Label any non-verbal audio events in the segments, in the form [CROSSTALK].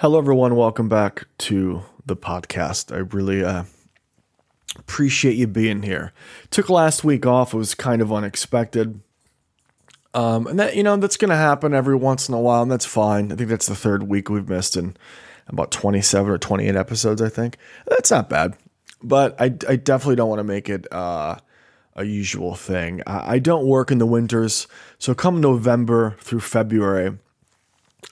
Hello, everyone. Welcome back to the podcast. I really uh, appreciate you being here. Took last week off. It was kind of unexpected. Um, and that, you know, that's going to happen every once in a while, and that's fine. I think that's the third week we've missed in about 27 or 28 episodes, I think. That's not bad. But I, I definitely don't want to make it uh, a usual thing. I, I don't work in the winters. So come November through February,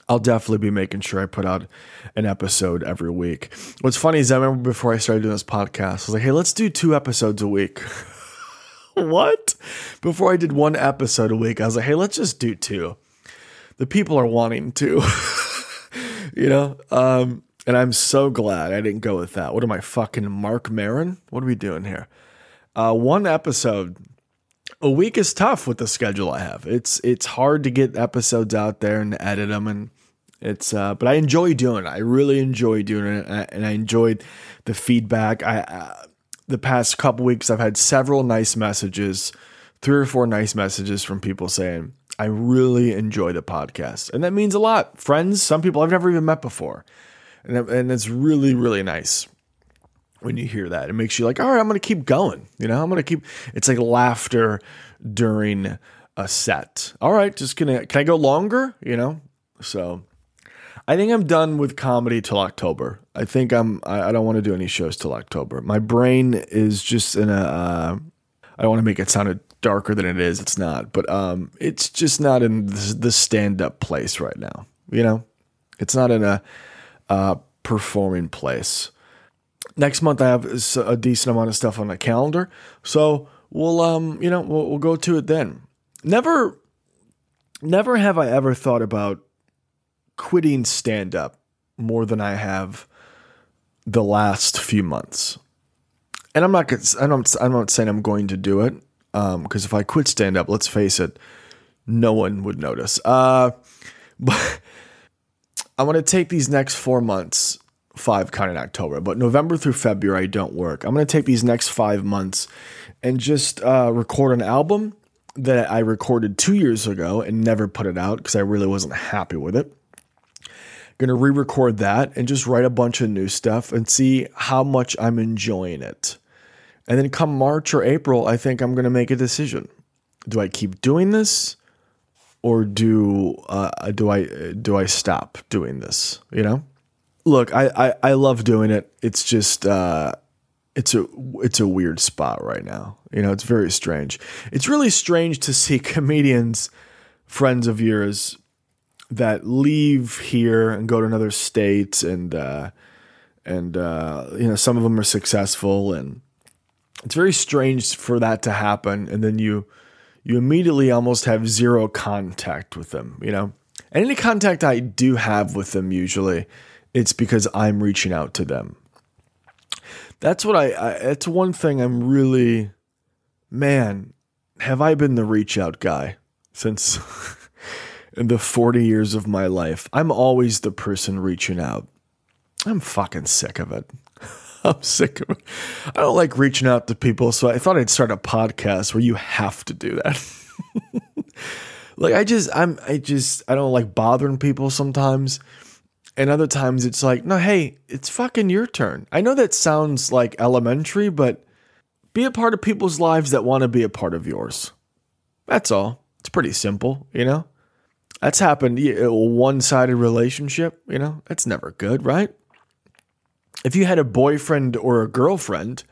I'll definitely be making sure I put out an episode every week. What's funny is I remember before I started doing this podcast, I was like, hey, let's do two episodes a week. [LAUGHS] what? Before I did one episode a week, I was like, hey, let's just do two. The people are wanting to, [LAUGHS] you know? Um, and I'm so glad I didn't go with that. What am I, fucking Marc Maron? What are we doing here? Uh, one episode a week is tough with the schedule I have. It's it's hard to get episodes out there and edit them, and it's uh, but I enjoy doing it. I really enjoy doing it, and I, and I enjoyed the feedback. I uh, the past couple weeks I've had several nice messages, three or four nice messages from people saying I really enjoy the podcast, and that means a lot. Friends, some people I've never even met before, and and it's really really nice when you hear that. It makes you like, all right, I'm to keep going. You know, I'm to keep. It's like laughter during a set. All right, just gonna. Can I go longer? You know, so. I think I'm done with comedy till October. I think I'm. I, I don't want to do any shows till October. My brain is just in a. Uh, I don't want to make it sound darker than it is. It's not, but um, it's just not in the, the stand up place right now. You know, it's not in a uh, performing place next month I have a decent amount of stuff on the calendar, so we'll um you know we'll, we'll go to it then. Never, never have I ever thought about quitting stand up more than I have the last few months. And I'm not I don't I'm not saying I'm going to do it because um, if I quit stand up, let's face it, no one would notice. Uh, [LAUGHS] but I want to take these next four months five kind of in October, but November through February don't work. I'm going to take these next five months and just uh, record an album that I recorded two years ago and never put it out because I really wasn't happy with it. Going to re record that and just write a bunch of new stuff and see how much I'm enjoying it. And then come March or April, I think I'm going to make a decision. Do I keep doing this? Or do uh, do I do I stop doing this? You know, look, I, I, I love doing it. It's just uh, it's a it's a weird spot right now. You know, it's very strange. It's really strange to see [LAUGHS] comedians, friends of yours, that leave here and go to another state, and uh, and uh, you know some of them are successful, and it's very strange for that to happen, and then you you immediately almost have zero contact with them. You know, and any contact I do have with them usually it's because I'm reaching out to them. That's what I, I it's one thing I'm really man, have I been the reach out guy since [LAUGHS] in the 40 years of my life? I'm always the person reaching out. I'm fucking sick of it. [LAUGHS] I'm sick of it. I don't like reaching out to people, so I thought I'd start a podcast where you have to do that. [LAUGHS] like I just I'm I just I don't like bothering people sometimes. And other times it's like, no, hey, it's fucking your turn. I know that sounds like elementary, but be a part of people's lives that want to be a part of yours. That's all. It's pretty simple, you know? That's happened, a one sided relationship, you know? That's never good, right? If you had a boyfriend or a girlfriend,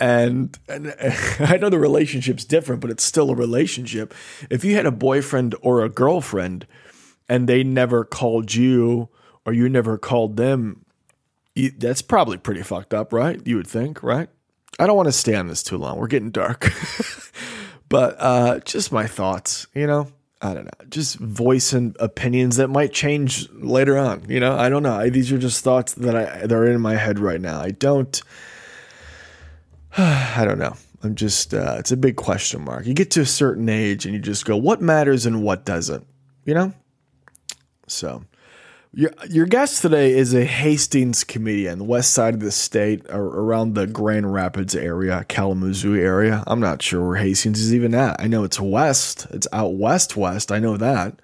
and, and [LAUGHS] I know the relationship's different, but it's still a relationship. If you had a boyfriend or a girlfriend and they never called you or you never called them, that's probably pretty fucked up, right? You would think, right? I don't want to stay on this too long. We're getting dark. [LAUGHS] but uh, just my thoughts, you know? I don't know. Just voicing opinions that might change later on, you know? I don't know. I, these are just thoughts that I that are in my head right now. I don't [SIGHS] I don't know. I'm just uh, it's a big question mark. You get to a certain age and you just go, what matters and what doesn't, you know? So your, your guest today is a Hastings comedian, the west side of the state, around the Grand Rapids area, Kalamazoo area. I'm not sure where Hastings is even at. I know it's west, it's out west, west. I know that.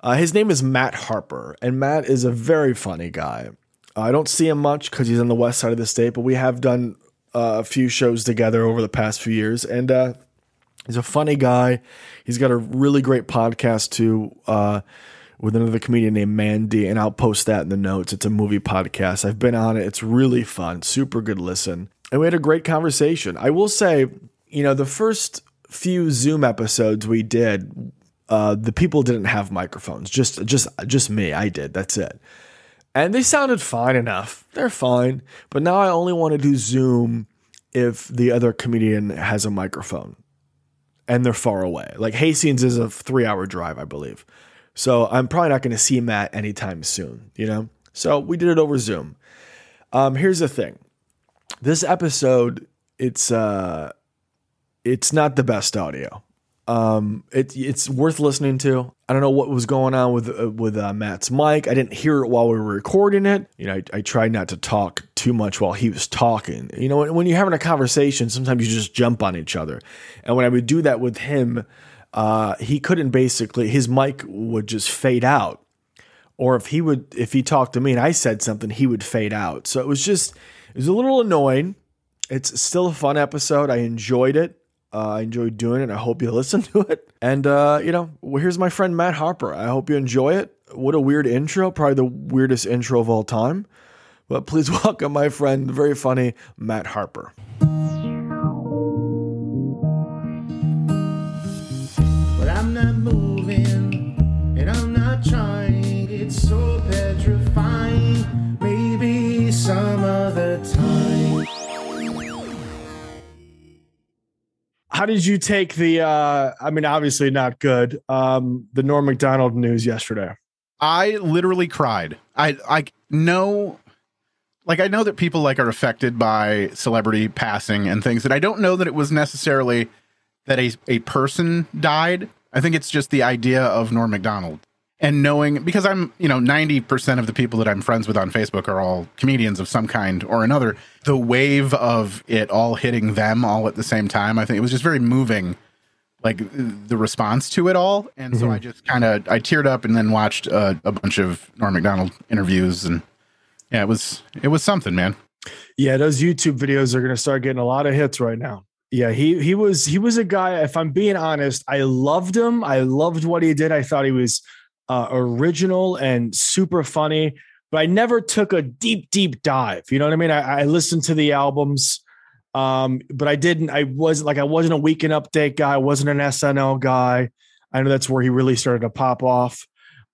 Uh, his name is Matt Harper, and Matt is a very funny guy. I don't see him much because he's on the west side of the state, but we have done uh, a few shows together over the past few years, and uh, he's a funny guy. He's got a really great podcast too uh, with another comedian named Mandy, and I'll post that in the notes. It's a movie podcast. I've been on it. It's really fun, super good listen, and we had a great conversation. I will say, you know, the first few Zoom episodes we did, uh, the people didn't have microphones. Just, just, just me. I did. That's it and they sounded fine enough. They're fine. But now I only want to do Zoom if the other comedian has a microphone and they're far away. Like Hastings is a three hour drive, I believe. So I'm probably not going to see Matt anytime soon, you know? So we did it over Zoom. Um, here's the thing. This episode, it's uh it's not the best audio. Um, it, it's worth listening to. I don't know what was going on with uh, with uh, Matt's mic. I didn't hear it while we were recording it. You know, I, I tried not to talk too much while he was talking. You know, when, when you're having a conversation, sometimes you just jump on each other. And when I would do that with him, uh, he couldn't basically. His mic would just fade out, or if he would, if he talked to me and I said something, he would fade out. So it was just, it was a little annoying. It's still a fun episode. I enjoyed it. Uh, I enjoyed doing it. I hope you [LAUGHS] listen to it. And, uh, you know, well, here's my friend Matt Harper. I hope you enjoy it. What a weird intro. Probably the weirdest intro of all time. But please [LAUGHS] welcome my friend, very funny Matt Harper. How did you take the uh i mean obviously not good um the norm macdonald news yesterday? I literally cried. I i know like i know that people like are affected by celebrity passing and things and i don't know that it was necessarily that a, a person died. I think it's just the idea of norm macdonald and knowing because I'm, you know, 90% of the people that I'm friends with on Facebook are all comedians of some kind or another. The wave of it all hitting them all at the same time, I think it was just very moving, like the response to it all. And mm-hmm. so I just kind of I teared up and then watched uh, a bunch of Norm Macdonald interviews, and yeah, it was it was something, man. Yeah, those YouTube videos are going to start getting a lot of hits right now. Yeah, he he was he was a guy. If I'm being honest, I loved him. I loved what he did. I thought he was uh, original and super funny, but I never took a deep, deep dive. You know what I mean? I, I listened to the albums, um, but I didn't. I wasn't like I wasn't a weekend update guy. I wasn't an SNL guy. I know that's where he really started to pop off.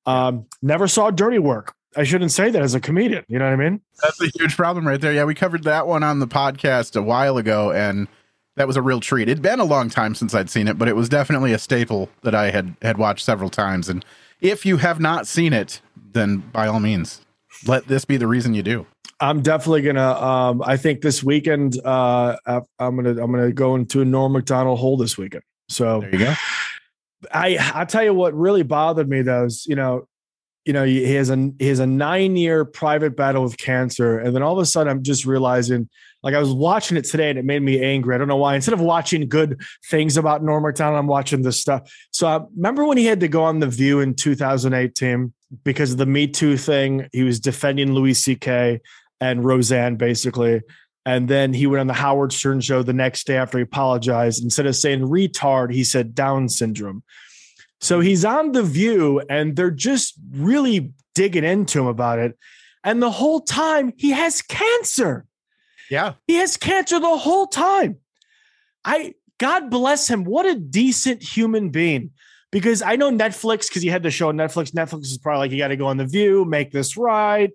Um, never saw dirty work. I shouldn't say that as a comedian. You know what I mean? That's a huge problem right there. Yeah, we covered that one on the podcast a while ago, and that was a real treat. It'd been a long time since I'd seen it, but it was definitely a staple that I had had watched several times. And if you have not seen it, then by all means, let this be the reason you do. I'm definitely gonna. Um, I think this weekend, uh, I'm gonna I'm gonna go into a Norm Macdonald hole this weekend. So there you go. I I tell you what really bothered me though is you know you know he has a he has a nine year private battle with cancer, and then all of a sudden I'm just realizing like I was watching it today and it made me angry. I don't know why. Instead of watching good things about Norm Macdonald, I'm watching this stuff. So I remember when he had to go on The View in 2018 because of the Me Too thing. He was defending Louis C.K. and Roseanne basically. And then he went on the Howard Stern show the next day after he apologized. Instead of saying retard, he said Down syndrome. So he's on The View and they're just really digging into him about it. And the whole time he has cancer. Yeah. He has cancer the whole time. I God bless him. What a decent human being. Because I know Netflix, because he had the show on Netflix. Netflix is probably like, you got to go on the view, make this right.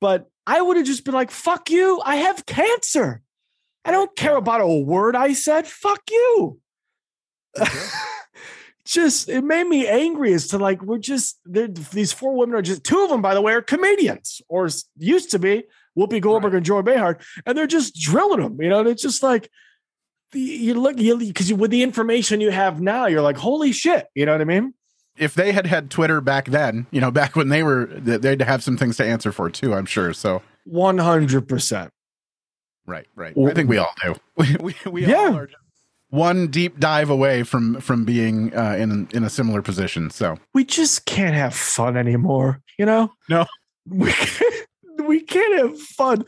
But I would have just been like, fuck you. I have cancer. I don't care about a word I said. Fuck you. Okay. [LAUGHS] just it made me angry as to like we're just these four women are just two of them by the way are comedians or used to be Whoopi Goldberg right. and Joy Behar, and they're just drilling them. You know, and it's just like you look you because with the information you have now, you're like, holy shit. You know what I mean? If they had had Twitter back then, you know, [LAUGHS] back when they were, they'd have some things to answer for too. I'm sure. So one hundred percent. Right, right. I think we all do. [LAUGHS] We, we, we yeah. all are just one deep dive away from from being uh, in in a similar position. So we just can't have fun anymore, you know? No. We can't, [LAUGHS] we can't have fun.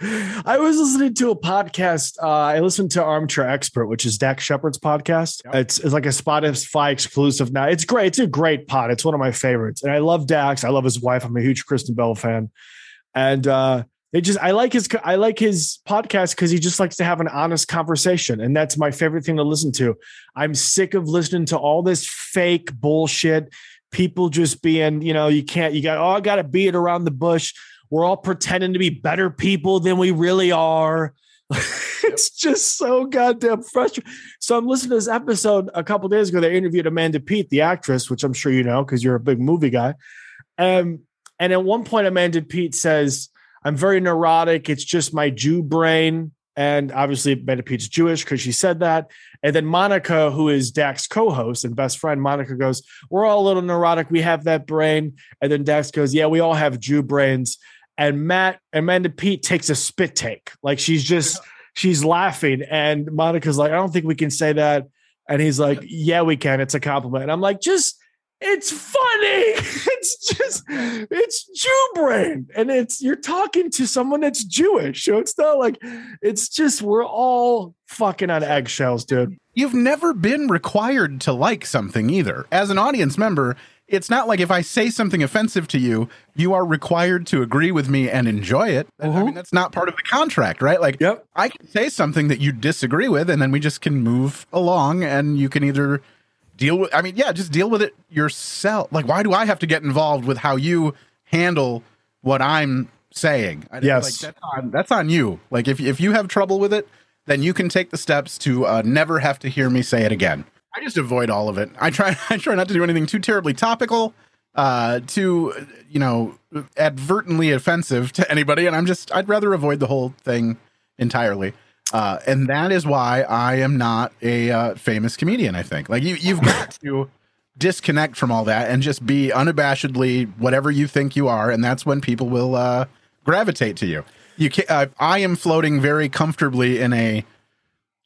I was listening to a podcast. Uh, I listened to Armchair Expert, which is Dax Shepard's podcast. Yep. It's, it's like a Spotify exclusive now. It's great. It's a great pod. It's one of my favorites. And I love Dax. I love his wife. I'm a huge Kristen Bell fan. And uh, they just I like his I like his podcast because he just likes to have an honest conversation, and that's my favorite thing to listen to. I'm sick of listening to all this fake bullshit. People just being, you know, you can't, you got, oh, I got to beat around the bush. We're all pretending to be better people than we really are. [LAUGHS] it's just so goddamn frustrating. So I'm listening to this episode a couple days ago. They interviewed Amanda Peet, the actress, which I'm sure you know because you're a big movie guy. Um, and at one point, Amanda Peet says, I'm very neurotic. It's just my Jew brain. And obviously, Amanda Peet's Jewish because she said that. And then Monica, who is Dax's co host and best friend, Monica goes, We're all a little neurotic. We have that brain. And then Dax goes, Yeah, we all have Jew brains. And Matt, Amanda Peet takes a spit take. Like she's just, she's laughing. And Monica's like, I don't think we can say that. And he's like, Yeah, we can. It's a compliment. And I'm like, Just, it's funny. [LAUGHS] It's just it's Jew brain. And it's you're talking to someone that's Jewish. So it's not like it's just we're all fucking on eggshells, dude. you've never been required to like something either. As an audience member, it's not like if I say something offensive to you, you are required to agree with me and enjoy it. I Mhm. mean, that's not part of the contract, right? Like, Yep. I can say something that you disagree with, and then we just can move along, and you can either deal with. I mean, yeah, just deal with it yourself. Like, why do I have to get involved with how you handle what I'm saying? I, Yes. like, that's on that's on you. Like, if if you have trouble with it, then you can take the steps to uh, never have to hear me say it again. I just avoid all of it. I try [LAUGHS] I try not to do anything too terribly topical, uh, too you know advertently offensive to anybody, and I'm just I'd rather avoid the whole thing entirely. Uh, and that is why I am not a uh, famous comedian. I think like you you've got to disconnect from all that and just be unabashedly whatever you think you are, and that's when people will uh, gravitate to you. You can, uh, I am floating very comfortably in a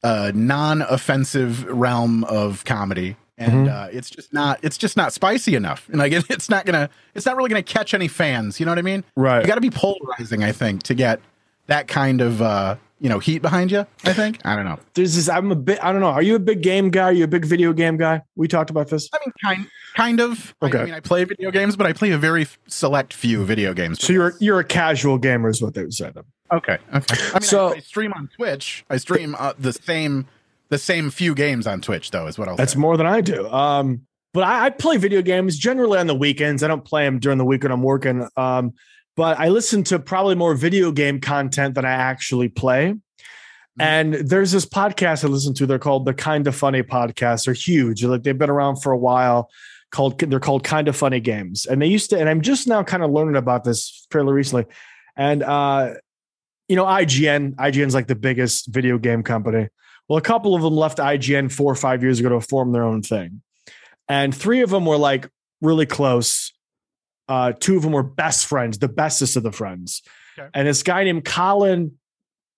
uh, non-offensive realm of comedy, and Mhm. uh, it's just not it's just not spicy enough, and like it, [LAUGHS] it's not gonna it's not really gonna catch any fans. You know what I mean? Right. You got to be polarizing, I think, to get that kind of uh, you know heat behind you. I think I don't know. There's this, I'm a bit, I don't know. Are you a big game guy? Are you a big video game guy? We talked about this. I mean, kind kind of. I- Okay. I, mean, I play video games, but I play a very select few video games. So you're you're a casual gamer, is what they would say. Then. okay. Okay. I mean, So- I, I stream on Twitch. I stream uh, the same the same few games on Twitch, though, is what I'll That's say. more than I do. Um, but I, I play video games generally on the weekends. I don't play them during the week when I'm working. Um, but I listen to probably more video game content than I actually play. And there's this podcast I listen to. They're called the Kind of Funny Podcast. They're huge. Like they've been around for a while. Called they're called Kind of Funny Games. And they used to. And I'm just now kind of learning about this fairly recently. And uh, you know, IGN. IGN's like the biggest video game company. Well, a couple of them left IGN four or five years ago to form their own thing. And three of them were like really close. Uh, two of them were best friends, the bestest of the friends. Okay. And this guy named Colin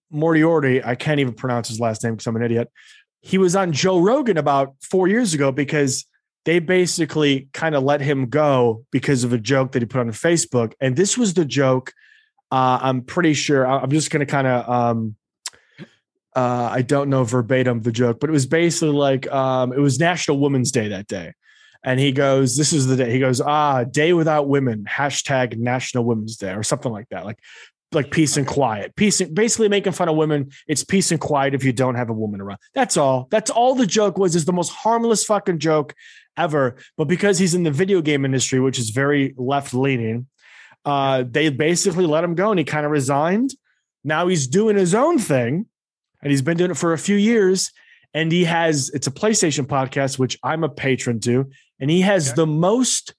Moriarty, I can't even pronounce his last name because I'm an idiot. He was on Joe Rogan about four years ago because they basically kind of let him go because of a joke that he put on Facebook. And this was the joke. Uh, I'm pretty sure. I'm just going to kind of um, uh, I don't know verbatim the joke, but it was basically like um, it was National Women's Day that day. And he goes, This is the day. He goes, Ah, day without women, hashtag National Women's Day, or something like that. Like, like peace and quiet. Peace and basically making fun of women. It's peace and quiet if you don't have a woman around. That's all. That's all the joke was, is the most harmless fucking joke ever. But because he's in the video game industry, which is very left leaning, uh, they basically let him go and he kind of resigned. Now he's doing his own thing and he's been doing it for a few years. And he has it's a PlayStation podcast, which I'm a patron to, and he has Okay. the most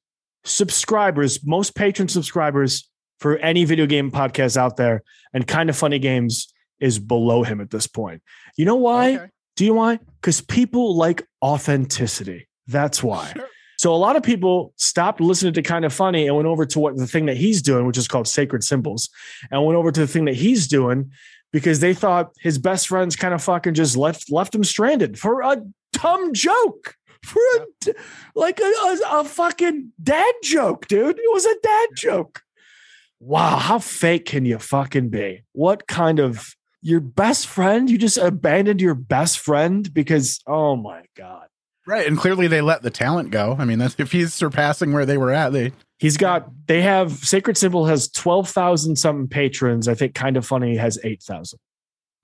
subscribers, most patron subscribers for any video game podcast out there. And kind of funny games is below him at this point. You know why? Okay. Do you know why? Because people like authenticity. That's why. Sure. So a lot of people stopped listening to kind of funny and went over to what the thing that he's doing, which is called sacred symbols, and went over to the thing that he's doing because they thought his best friends kind of fucking just left left him stranded for a dumb joke for a, like a, a, a fucking dad joke, dude. It was a dad joke. Wow, how fake can you fucking be? What kind of your best friend? You just abandoned your best friend because oh my god. Right, and clearly they let the talent go. I mean, that's if he's surpassing where they were at. They He's got they have Sacred Symbol has 12,000 something patrons. I think kind of funny has 8,000.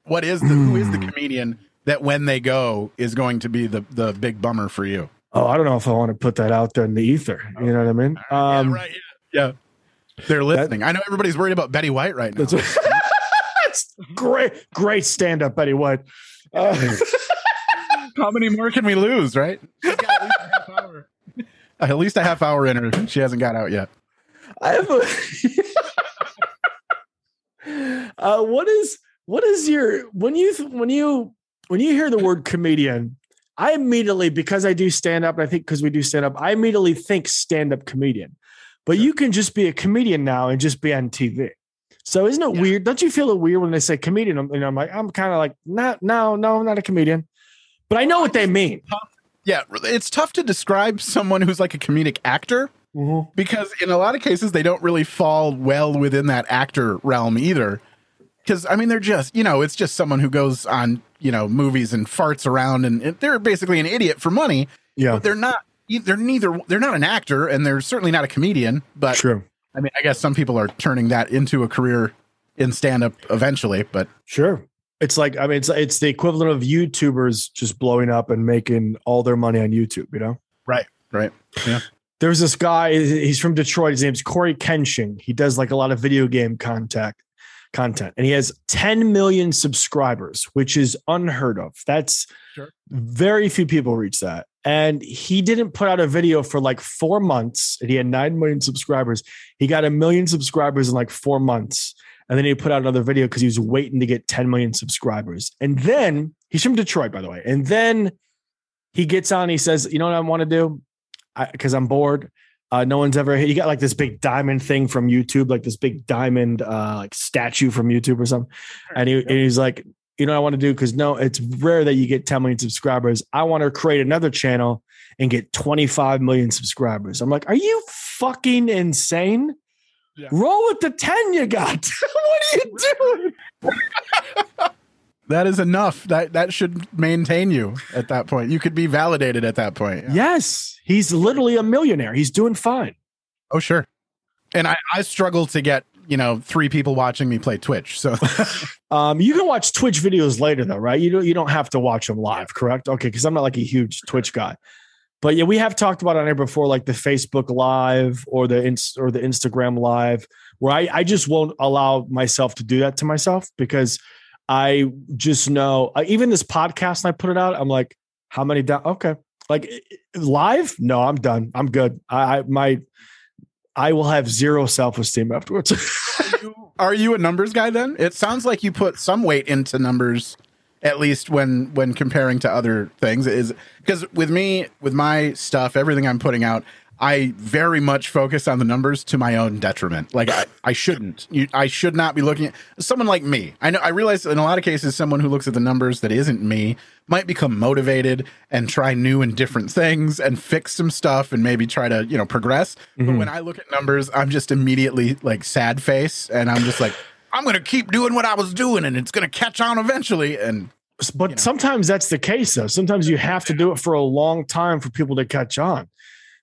what is the who is the comedian that when they go is going to be the the big bummer for you? Oh, I don't know if I want to put that out there in the ether. You know what I mean? Um, yeah, right. Yeah. yeah. They're listening. I know everybody's worried about Betty White right now. That's, [LAUGHS] that's great, great stand up, Betty White. Uh, [LAUGHS] How many more can we lose, right? [LAUGHS] At least a half hour. At least a half hour in her. She hasn't got out yet. I have a. uh, what is what is your when you when you when you hear the word comedian? I immediately because I do stand up. I think because we do stand up, I immediately think stand up comedian. But you can just be a comedian now and just be on TV. So isn't it Yeah. weird? Don't you feel it weird when they say comedian? And I'm like, I'm kind of like, not, no, no, I'm not a comedian. But I know what they mean. Yeah, it's tough to describe someone who's like a comedic actor mm-hmm. because in a lot of cases they don't really fall well within that actor realm either. Because I mean, they're just you know, it's just someone who goes on you know movies and farts around, and, and they're basically an idiot for money. Yeah, But they're not. They're neither. They're not an actor, and they're certainly not a comedian. But true. I mean, I guess some people are turning that into a career in stand up eventually. But Sure. It's like I mean it's it's the equivalent of YouTubers just blowing up and making all their money on YouTube, you know? right, right, yeah, There's this guy, he's from Detroit. His name's Cory Kenshin. He does like a lot of video game contact content and he has 10 million subscribers, which is unheard of. That's Sure. very few people reach that. And he didn't put out a video for like four months and he had 9 million subscribers. He got a million subscribers in like four months. And then he put out another video because he was waiting to get 10 million subscribers. And then he's from Detroit, by the way. And then he gets on, he says, You know what I want to do? Because I'm bored. Uh, no one's ever he got like this big diamond thing from YouTube, like this big diamond uh like statue from YouTube or something. And, he, and he's like, you know what I want to do? Because no, it's rare that you get 10 million subscribers. I want to create another channel and get 25 million subscribers. I'm like, are you fucking insane? Yeah. Roll with the 10 you got. [LAUGHS] what are you doing? [LAUGHS] that is enough. That that should maintain you at that point. You could be validated at that point. Yeah. Yes, he's literally a millionaire. He's doing fine. Oh, sure. And I, I struggle to get you know three people watching me play Twitch. So [LAUGHS] Um, you can watch Twitch videos later, though, right? You don't. You don't have to watch them live, correct? Okay, because I'm not like a huge Twitch guy. But yeah, we have talked about on here before, like the Facebook Live or the Inst- or the Instagram Live, where I I just won't allow myself to do that to myself because I just know. Uh, even this podcast, I put it out. I'm like, how many down? Okay, like live? No, I'm done. I'm good. I, I my I will have zero self esteem afterwards. [LAUGHS] are you a numbers guy then? It sounds like you put some weight into numbers at least when when comparing to other things is because with me with my stuff everything i'm putting out i very much focus on the numbers to my own detriment like i, I shouldn't you, i should not be looking at someone like me i know i realize in a lot of cases someone who looks at the numbers that isn't me might become motivated and try new and different things and fix some stuff and maybe try to you know progress but Mhm. when i look at numbers i'm just immediately like sad face and i'm just like I'm gonna keep doing what I was doing, and it's gonna catch on eventually. And but you know. sometimes that's the case though sometimes you have to do it for a long time for people to catch on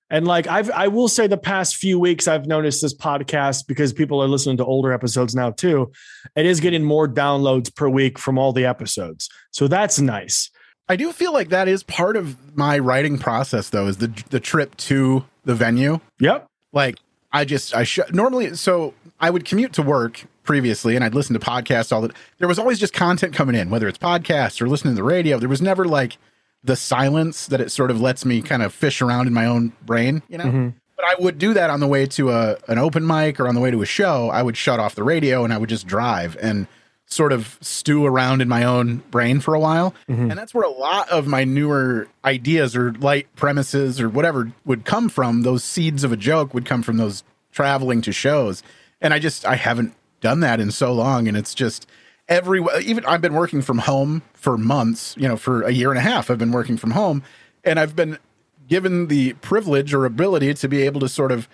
and like i've i will say the past few weeks i've noticed this podcast because people are listening to older episodes now too it is getting more downloads per week from all the episodes so that's nice I do feel like that is part of my writing process, though, is the the trip to the venue. yep Like I just I sh- normally so I would commute to work previously, and I'd listen to podcasts all the. There was always just content coming in, whether it's podcasts or listening to the radio. There was never like the silence that it sort of lets me kind of fish around in my own brain, you know. Mhm. But I would do that on the way to a an open mic or on the way to a show. I would shut off the radio and I would just drive and sort of stew around in my own brain for a while. Mhm. And that's where a lot of my newer ideas or light premises or whatever would come from. Those seeds of a joke would come from those traveling to shows. And I just I haven't done that in so long and it's just every even I've been working from home for months, you know, for a year and a half. I've been working from home, and I've been given the privilege or ability to be able to sort of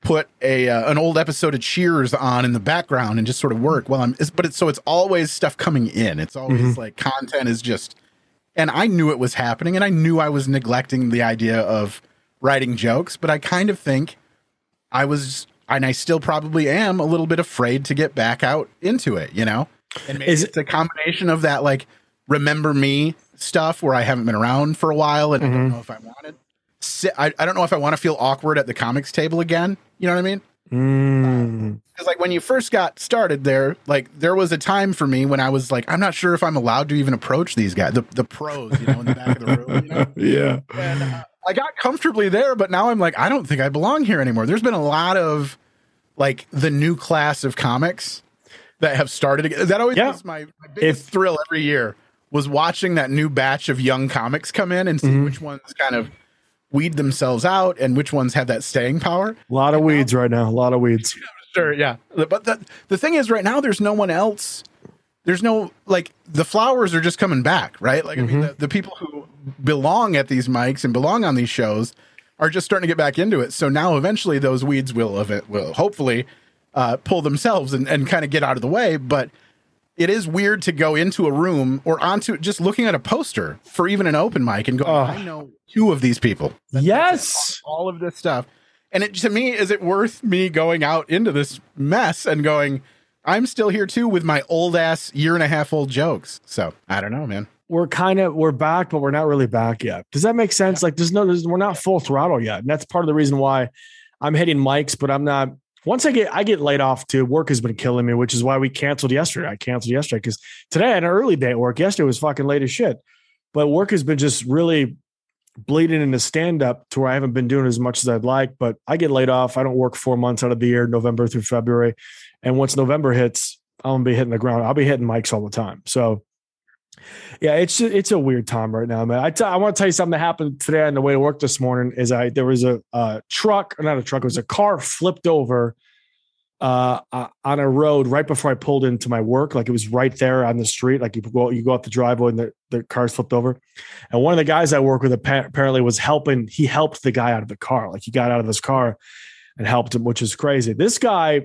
put a uh, an old episode of Cheers on in the background and just sort of work while I'm. It's, but it's so it's always stuff coming in. It's always mm-hmm. like content is just, and I knew it was happening, and I knew I was neglecting the idea of writing jokes, but I kind of think I was, and I still probably am a little bit afraid to get back out into it. You know, and maybe is it's a combination of that like remember me stuff where I haven't been around for a while and mm-hmm. I don't mm-hmm. know if I wanted. I, I don't know if I want to feel awkward at the comics table again. You know what I mean? Because mm. like when you first got started there, like there was a time for me when I was like, I'm not sure if I'm allowed to even approach these guys, the, the pros, you know, in the back of the room. You know? [LAUGHS] yeah. And uh, I got comfortably there, but now I'm like, I don't think I belong here anymore. There's been a lot of like the new class of comics that have started again. That always yeah. was my, my biggest if, thrill every year was watching that new batch of young comics come in and see mm-hmm. which ones kind of weed themselves out and which ones have that staying power. A lot of weeds now, right now. A lot of weeds. Sure, yeah. But the, the thing is, right now, there's no one else. There's no like the flowers are just coming back, right? Like mm-hmm. I mean, mm-hmm. the, the people who belong at these mics and belong on these shows are just starting to get back into it. So now, eventually, those weeds will of it will hopefully uh, pull themselves and, and kind of get out of the way. But it is weird to go into a room or onto just looking at a poster for even an open mic and go, oh. I know two of these people. That's, yes. all, all of this stuff. And it to me, is it worth me going out into this mess and going, I'm still here too with my old ass year and a half old jokes. So I don't know, man. We're kind of we're back, but we're not really back yet. Does that make sense? Yeah. Like, there's no, there's, we're not full throttle yet, and that's part of the reason why I'm hitting mics, but I'm not once I get I get laid off too, work has been killing me, which is why we canceled yesterday. I canceled yesterday because today I had an early day at work. Yesterday was fucking late as shit. But work has been just really bleeding into stand up to where I haven't been doing as much as I'd like. But I get laid off. I don't work four months out of the year, November through February. And once November hits, I'm gonna be hitting the ground. I'll be hitting mics all the time. So yeah, it's it's a weird time right now, man. I, t- I want to tell you something that happened today on the way to work this morning. Is I there was a, a truck, not a truck, it was a car flipped over uh, on a road right before I pulled into my work. Like it was right there on the street. Like you go you go up the driveway and the, the car's flipped over. And one of the guys I work with apparently was helping. He helped the guy out of the car. Like he got out of his car and helped him, which is crazy. This guy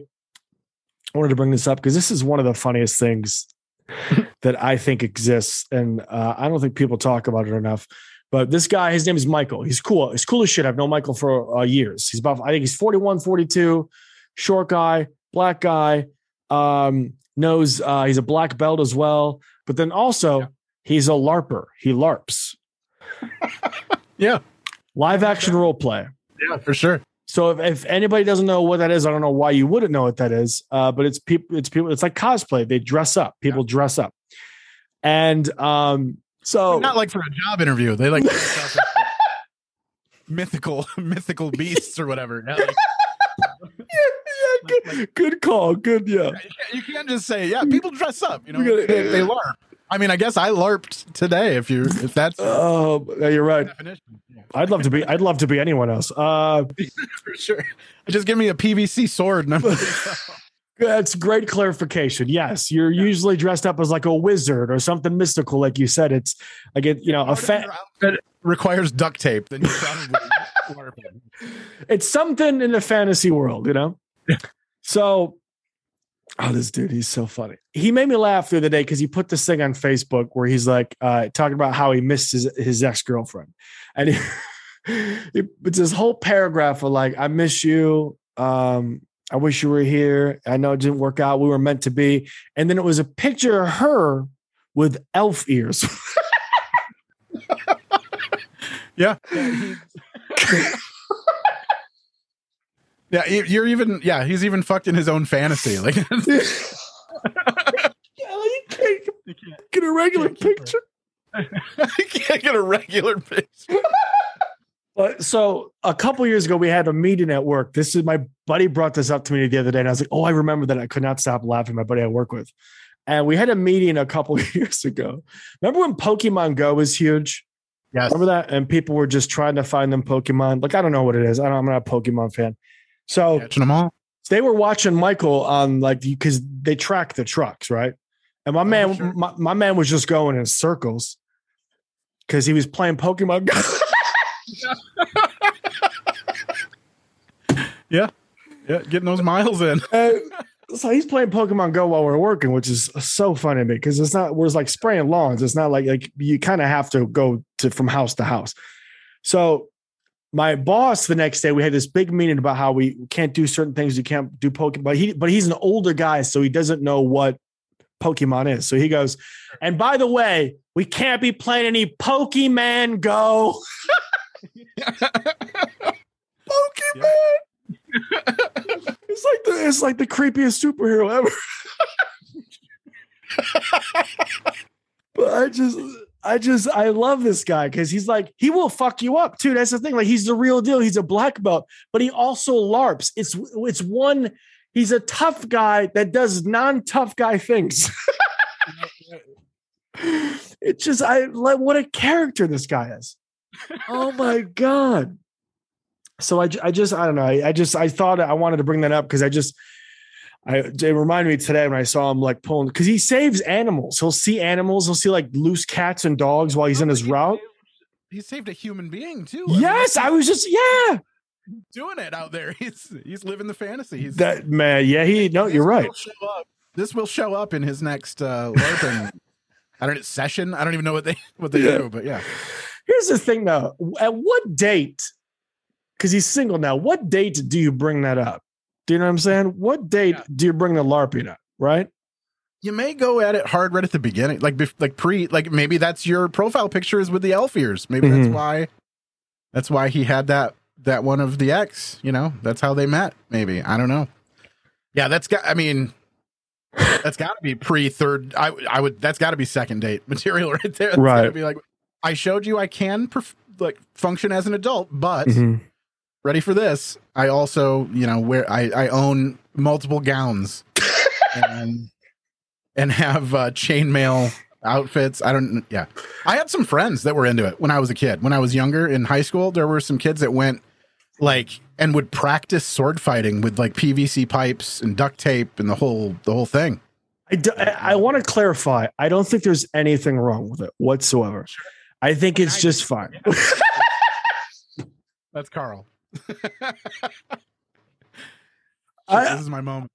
I wanted to bring this up because this is one of the funniest things [LAUGHS] that I think exists. And uh, I don't think people talk about it enough. But this guy, his name is Michael. He's cool. He's cool as shit. I've known Michael for uh, years. He's about, I think he's 41, 42, short guy, black guy. Um, knows uh, he's a black belt as well. But then also, yeah. he's a LARPer. He LARPs. [LAUGHS] yeah. Live action role play. Yeah, for sure. So if, if anybody doesn't know what that is, I don't know why you wouldn't know what that is. Uh, but it's people, it's people, it's like cosplay. They dress up. People yeah. dress up. And um, so not like for a job interview. They like [LAUGHS] mythical [LAUGHS] mythical beasts or whatever. Yeah, like, [LAUGHS] yeah, yeah good, good, call. Good, yeah. You can't just say, yeah, people dress up. You know, they, they LARP. I mean, I guess I LARPed today. If you if that's oh, [LAUGHS] yeah, you're right. I'd love to be. I'd love to be anyone else. Uh, [LAUGHS] for sure. Just give me a PVC sword. And [LAUGHS] That's great clarification. Yes, you're yeah. usually dressed up as like a wizard or something mystical, like you said. It's like it, you know, a fa- requires duct tape. Then you probably it's something in the fantasy world, you know. so, oh, this dude, he's so funny. He made me laugh the other day because he put this thing on Facebook where he's like uh, talking about how he missed his his ex girlfriend, and [LAUGHS] he, it's this whole paragraph of like, "I miss you." Um, I wish you were here. I know it didn't work out. We were meant to be. And then it was a picture of her with elf ears. [LAUGHS] yeah. [LAUGHS] yeah, you're even yeah, he's even fucked in his own fantasy. [LAUGHS] Like [LAUGHS] yeah, [LAUGHS] you can't get a regular picture. you can't get a regular picture. But so a couple years ago, we had a meeting at work. This is my buddy brought this up to me the other day, and I was like, "Oh, I remember that." I could not stop laughing. My buddy I work with, and we had a meeting a couple years ago. Remember when Pokemon Go was huge? Yes. Remember that? And people were just trying to find them Pokemon. Like I don't know what it is. I don't, I'm not a Pokemon fan. So catching them all. They were watching Michael on like because they track the trucks, right? and my man, sure. my, my man was just going in circles because he was playing Pokemon Go. [LAUGHS] yeah, yeah, getting those miles in. [LAUGHS] uh, so he's playing Pokemon Go while we're working, which is so funny to me because it's not we're like spraying lawns. It's not like like you kind of have to go to from house to house. So my boss the next day we had this big meeting about how we can't do certain things. You can't do Pokemon, but he but he's an older guy, so he doesn't know what Pokemon is. So he goes, and by the way, we can't be playing any Pokemon Go. [LAUGHS] Pokemon. it's like the it's like the creepiest superhero ever. [LAUGHS] but I just I just I love this guy because he's like he will fuck you up too. That's the thing. Like he's the real deal. He's a black belt, but he also larps. It's it's one. He's a tough guy that does non-tough guy things. [LAUGHS] it's just I like what a character this guy is. Oh my god. So I, I just I don't know. I, I just I thought I wanted to bring that up because I just I it reminded me today when I saw him like pulling because he saves animals. He'll see animals. He'll see like loose cats and dogs while he's in his route. He saved a human being too. Yes, I, mean, I was just yeah doing it out there. [LAUGHS] He's he's living the fantasy. He's that man. Yeah, he no, you're right. This will show up in his next uh LARPing. [LAUGHS] I don't know session. I don't even know what they what they yeah. do, but yeah. Here's the thing though. At what date because he's single now. What date do you bring that up? Do you know what I'm saying? What date yeah. do you bring the LARPing up? Right? You may go at it hard right at the beginning, like like pre, like maybe that's your profile picture is with the elf ears. Maybe mm-hmm. that's why. That's why he had that that one of the X. You know, that's how they met. Maybe I don't know. Yeah, that's got. I mean, that's got to be pre third. I I would. That's got to be second date [LAUGHS] material right there. That's right. Be like, I showed you I can perf- like function as an adult, but mm-hmm ready for this? I also, you know, where I, I own multiple gowns [LAUGHS] and and have uh, chainmail outfits. I don't. Yeah, I had some friends that were into it when I was a kid. When I was younger in high school, there were some kids that went like and would practice sword fighting with like PVC pipes and duct tape and the whole the whole thing. I, do, I, I want to clarify. I don't think there's anything wrong with it whatsoever. I think it's just fine. [LAUGHS] [LAUGHS] That's Carl. I, this is my moment.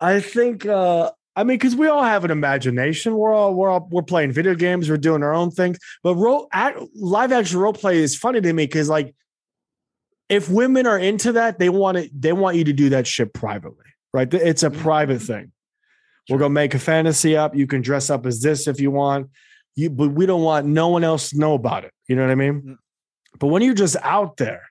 I think uh I mean, because we all have an imagination. We're all we're all we're playing video games. We're doing our own things. But role at, live action role play is funny to me because like, if women are into that, they want it. They want you to do that shit privately, right? It's a private mm-hmm. thing. Sure. We're gonna make a fantasy up. You can dress up as this if you want. You, but we don't want no one else to know about it. You know what I mean? Mm. But when you're just out there,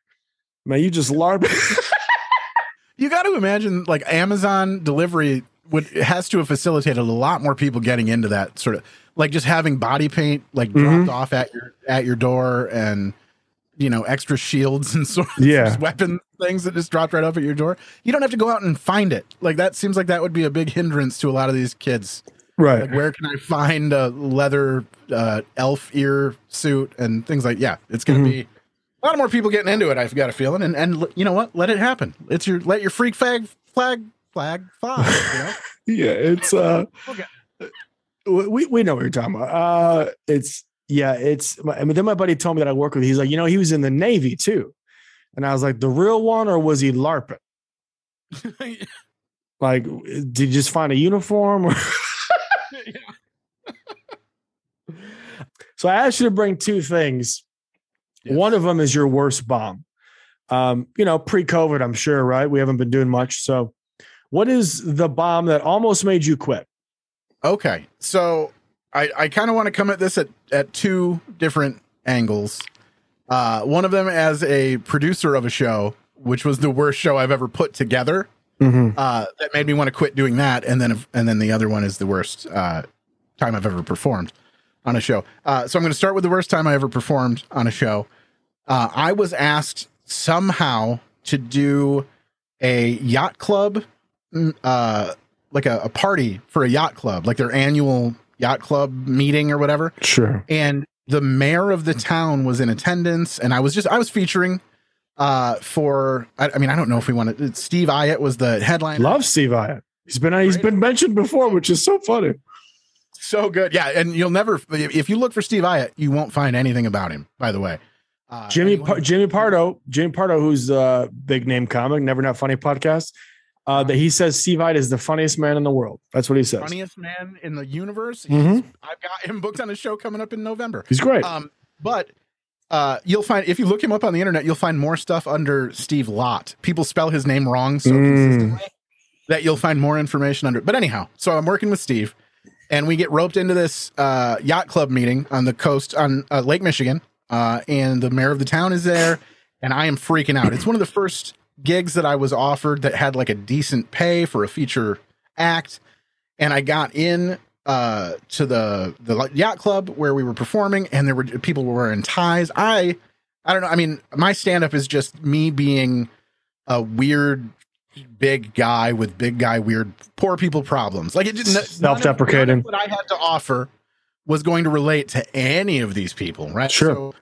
Man, you just LARP. [LAUGHS] you got to imagine like Amazon delivery would has to have facilitated a lot more people getting into that sort of like just having body paint like mm-hmm. dropped off at your at your door and you know extra shields and [LAUGHS] swords, yeah, weapon things that just dropped right off at your door. You don't have to go out and find it. Like that seems like that would be a big hindrance to a lot of these kids. Right. Like where can I find a leather uh, elf ear suit and things like yeah, it's going to mm-hmm. be a lot more people getting into it. I've got a feeling, and and you know what? Let it happen. It's your let your freak flag flag flag fly. You know? [LAUGHS] yeah, it's uh, okay. we we know what you're talking about. Uh, it's yeah, it's. I mean, then my buddy told me that I work with. He's like, you know, he was in the Navy too, and I was like, the real one, or was he larping? [LAUGHS] like, did you just find a uniform? Or [LAUGHS] so I asked you to bring two things Yes. One of them is your worst bomb. Um, you know, pre-COVID, I'm sure, right? We haven't been doing much. So, what is the bomb that almost made you quit? Okay, so I I kind of want to come at this at at two different angles. Uh, one of them as a producer of a show, which was the worst show I've ever put together. Mm-hmm. Uh, that made me want to quit doing that, and then and then the other one is the worst uh, time I've ever performed on a show. Uh, so I'm going to start with the worst time I ever performed on a show. Uh, I was asked somehow to do a yacht club, mm, uh, like a, a, party for a yacht club, like their annual yacht club meeting or whatever. Sure. And the mayor of the town was in attendance, and I was just I was featuring uh for I, I mean I don't know if we want to Steve Iott was the headline. Love Steve Iott. He's been he's been mentioned before, which is so funny. so good. Yeah, and you'll never if you look for Steve Iott, you won't find anything about him. By the way, uh, Jimmy anyone- Jimmy Pardo, Jimmy Pardo, who's a big name comic, Never Not Funny podcast. Uh, that he says Steve Iott is the funniest man in the world. That's what he says. Funniest man in the universe. Mm-hmm. I've got him booked on a show coming up in November. He's great. Um, but uh, you'll find if you look him up on the internet, you'll find more stuff under Steve Lott. People spell his name wrong so mm. consistently that you'll find more information under. But anyhow, so I'm working with Steve, and we get roped into this uh, yacht club meeting on the coast on uh, Lake Michigan, uh, and the mayor of the town is there, and I am freaking out. It's one of the first gigs that I was offered that had like a decent pay for a feature act, and I got in uh, to the the yacht club where we were performing, and there were people were wearing ties. I I don't know. I mean, my stand up is just me being a weird big guy with big guy weird poor people problems. Like it didn't self-deprecating. What I had to offer was going to relate to any of these people, right? Sure. So,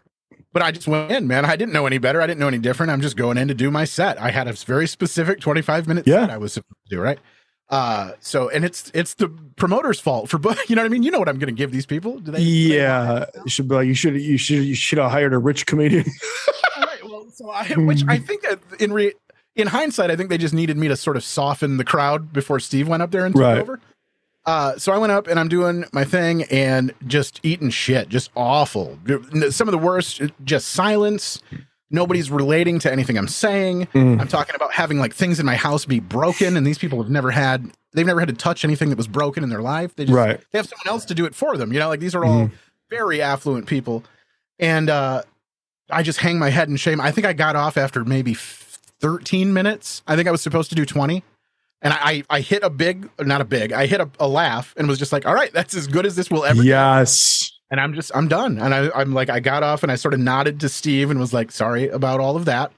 but I just went in, man. I didn't know any better. I didn't know any different. I'm just going in to do my set. I had a very specific 25 minute yeah. set I was supposed to do, right? Uh, so and it's it's the promoter's fault for [LAUGHS] you know what I mean. You know what I'm going to give these people? Do they? Yeah, you should be like you should you should you should have hired a rich comedian. [LAUGHS] right. Well, so I which I think that in re in hindsight, I think they just needed me to sort of soften the crowd before Steve went up there and took right. over. Uh, so I went up and I'm doing my thing and just eating shit, just awful. Some of the worst, just silence. Nobody's relating to anything I'm saying. Mm. I'm talking about having like things in my house be broken, and these people have never had they've never had to touch anything that was broken in their life. They just right. they have someone else to do it for them. You know, like these are all mm. very affluent people, and uh, I just hang my head in shame. I think I got off after maybe 13 minutes. I think I was supposed to do 20. And I, I hit a big, not a big, I hit a, a laugh and was just like, all right, that's as good as this will ever be. Yes. And I'm just, I'm done. And I, I'm like, I got off and I sort of nodded to Steve and was like, sorry about all of that.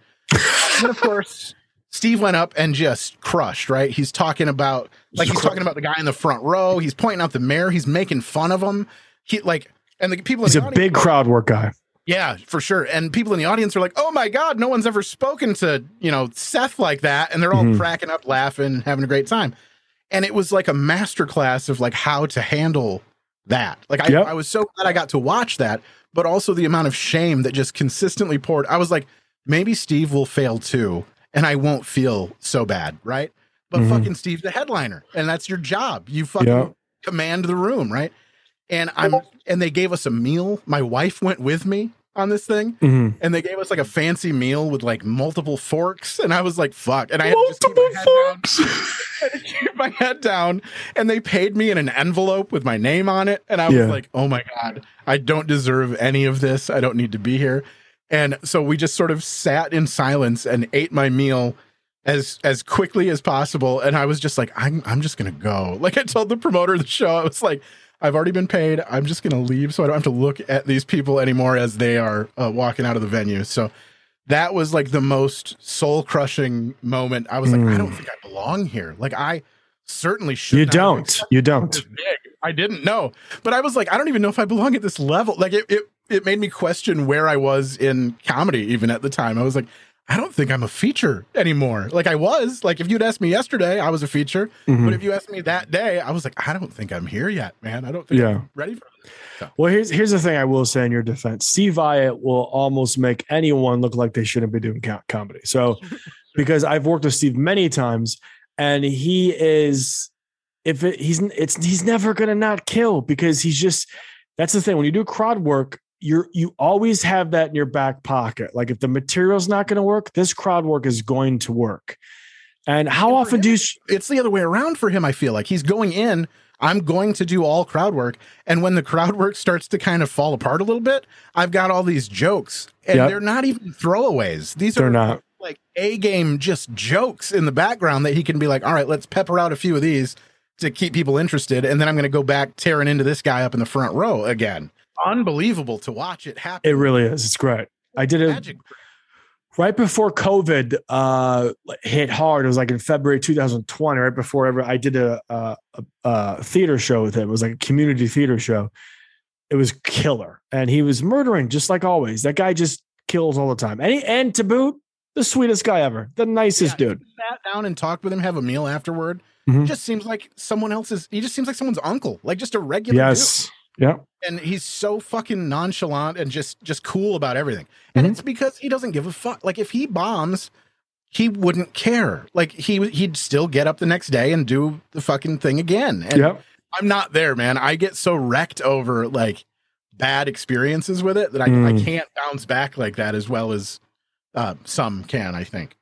and of course, Steve went up and just crushed, right? He's talking about, like, he's talking about the guy in the front row. He's pointing out the mayor. He's making fun of him. He, like, and the people he's a big crowd work guy. Yeah, for sure. And people in the audience are like, "Oh my god, no one's ever spoken to, you know, Seth like that." And they're all mm-hmm. cracking up, laughing, having a great time. And it was like a masterclass of like how to handle that. Like I, yep. I was so glad I got to watch that, but also the amount of shame that just consistently poured. I was like, maybe Steve will fail too, and I won't feel so bad, right? But mm-hmm. fucking Steve's the headliner, and that's your job. You fucking yep. command the room, right? And I'm and they gave us a meal. My wife went with me on this thing, mm-hmm. and they gave us like a fancy meal with like multiple forks, and I was like, "Fuck!" And I multiple had to forks. [LAUGHS] keep my head down, and they paid me in an envelope with my name on it, and I was like, "Oh my god, I don't deserve any of this. I don't need to be here." And so we just sort of sat in silence and ate my meal as as quickly as possible, and I was just like, "I'm I'm just gonna go." Like I told the promoter of the show, I was like. I've already been paid. I'm just going to leave so I don't have to look at these people anymore as they are uh, walking out of the venue. So that was like the most soul crushing moment. I was mm. like, I don't hmm. think I belong here. Like, I certainly should. You don't. You don't. I didn't know. But I was like, I don't even know if I belong at this level. Like, it, it, it made me question where I was in comedy, even at the time. I was like, I don't think I'm a feature anymore. Like I was. Like if you'd asked me yesterday, I was a feature. Mm-hmm. But if you asked me that day, I was like, I don't think I'm here yet, man. I don't think yeah. I'm ready for this. So. Well, here's here's the thing I will say in your defense. Steve Iott will almost make anyone look like they shouldn't be doing comedy. So [LAUGHS] because I've worked with Steve many times and he is if it, he's it's he's never going to not kill because he's just that's the thing when you do crowd work you're you always have that in your back pocket. Like if the material's not going to work, this crowd work is going to work. And how often him, do you? It's the other way around for him. I feel like he's going in. I'm going to do all crowd work, and when the crowd [LAUGHS] work starts to kind of fall apart a little bit, I've got all these jokes, and yep. they're not even throwaways. These they're are not like a game, just jokes in the background that he can be like, all right, let's pepper out a few of these to keep people interested, and then I'm going to go back tearing into this guy up in the front row again unbelievable to watch it happen. It really is. It's great. I did it right before COVID uh, hit hard. It was like in February 2020, right before ever. I did a, a, a theater show with him. It was like a community theater show. It was killer, and he was murdering just like always. That guy just kills all the time. And he, and to boot, the sweetest guy ever, the nicest yeah, dude. Sat down and talked with him, have a meal afterward. Mhm. just seems like someone else's. He just seems like someone's uncle, like just a regular dude Yes. Yeah. and he's so fucking nonchalant and just just cool about everything. And Mhm. it's because he doesn't give a fuck. Like if he bombs, he wouldn't care. Like he he'd still get up the next day and do the fucking thing again. And Yep. I'm not there, man. I get so wrecked over like bad experiences with it that I, I Mm. can't bounce back like that as well as uh, some can. I think.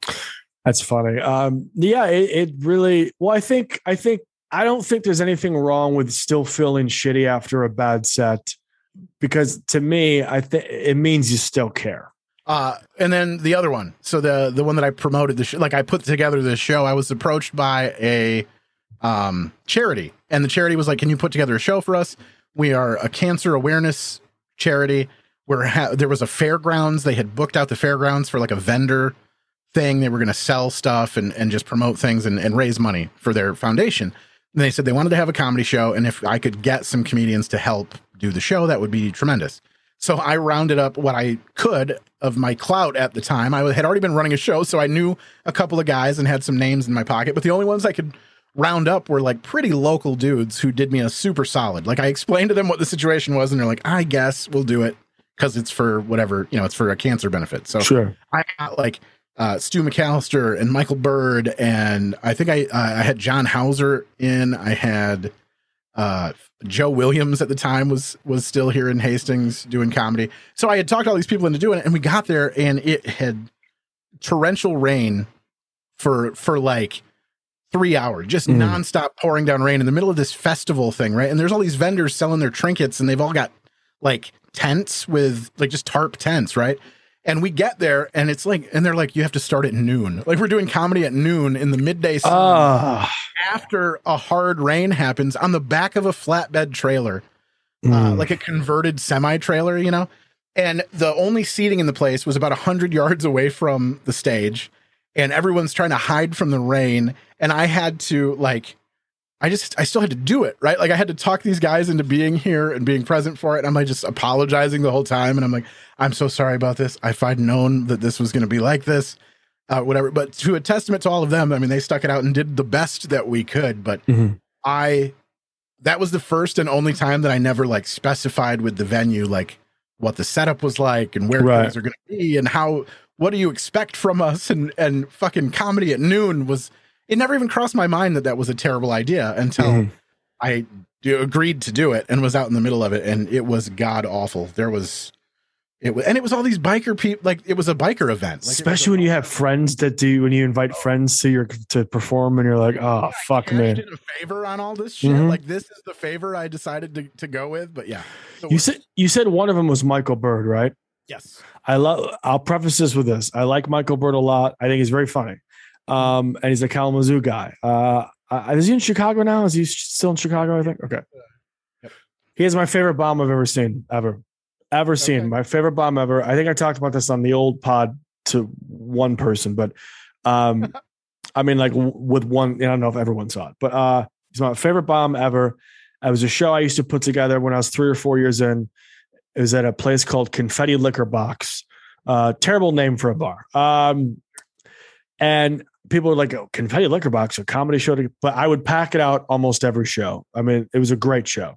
That's funny. Um, yeah, it, it really. Well, I think I think I don't think there's anything wrong with still feeling shitty after a bad set, because to me, I think it means you still care. Uh, and then the other one. So the the one that I promoted the show, like I put together this show. I was approached by a um, charity, and the charity was like, "Can you put together a show for us? We are a cancer awareness charity. Where ha- there was a fairgrounds. They had booked out the fairgrounds for like a vendor thing. They were going to sell stuff and and just promote things and, and raise money for their foundation. And they said they wanted to have a comedy show, and if I could get some comedians to help do the show, that would be tremendous. So I rounded up what I could of my clout at the time. I had already been running a show, so I knew a couple of guys and had some names in my pocket, but the only ones I could round up were like pretty local dudes who did me a super solid. Like I explained to them what the situation was, and they're like, I guess we'll do it because it's for whatever, you know, it's for a cancer benefit. So Sure. I got like uh, Stu McAllister and Michael Bird, and I think I uh, I had John Hauser in. I had uh, Joe Williams at the time was was still here in Hastings doing comedy. So I had talked all these people into doing it, and we got there, and it had torrential rain for for like three hours, just Mm. nonstop pouring down rain in the middle of this festival thing, right? And there's all these vendors selling their trinkets, and they've all got like tents with like just tarp tents, right? And we get there, and it's like, and they're like, you have to start at noon. Like we're doing comedy at noon in the midday sun Ah. after a hard rain happens on the back of a flatbed trailer, uh, Mm. like a converted semi trailer, you know. And the only seating in the place was about a hundred yards away from the stage, and everyone's trying to hide from the rain. And I had to like, I just, I still had to do it, right? Like I had to talk these guys into being here and being present for it. And I'm like just apologizing the whole time, and I'm like, I'm so sorry about this. If I'd known that this was going to be like this, uh, whatever. But to a testament to all of them, I mean, they stuck it out and did the best that we could. But Mhm. I, that was the first and only time that I never like specified with the venue, like what the setup was like and where Right. things are going to be and how, what do you expect from us? And, and fucking comedy at noon was, it never even crossed my mind that that was a terrible idea until Mhm. I do, agreed to do it and was out in the middle of it. And it was god awful. There was, it was, and it was all these biker people, like it was a biker event. Like, Especially when you have friends that do when you invite friends to your to perform and you're like, oh fuck cashed me. in a favor on all this shit. Mhm. Like this is the favor I decided to, to go with. But yeah, You worst. said you said one of them was Michael Bird, right? yes. I love. I'll preface this with this. I like Michael Bird a lot. I think he's very funny, um, and he's a Kalamazoo guy. Uh, is he in Chicago now? Is he still in Chicago? I think. Okay. Yep. He is my favorite bomb I've ever seen, ever, ever seen. Okay. My favorite bomb ever. I think I talked about this on the old pod to one person, but um, [LAUGHS] I mean, like with one. I don't know if everyone saw it, but uh, he's my favorite bomb ever. It was a show I used to put together when I was three or four years in. It was at a place called Confetti Liquor Box. Uh, terrible name for a bar. Um, and people were like, oh, Confetti Liquor Box, a comedy show. But I would pack it out almost every show. I mean, it was a great show.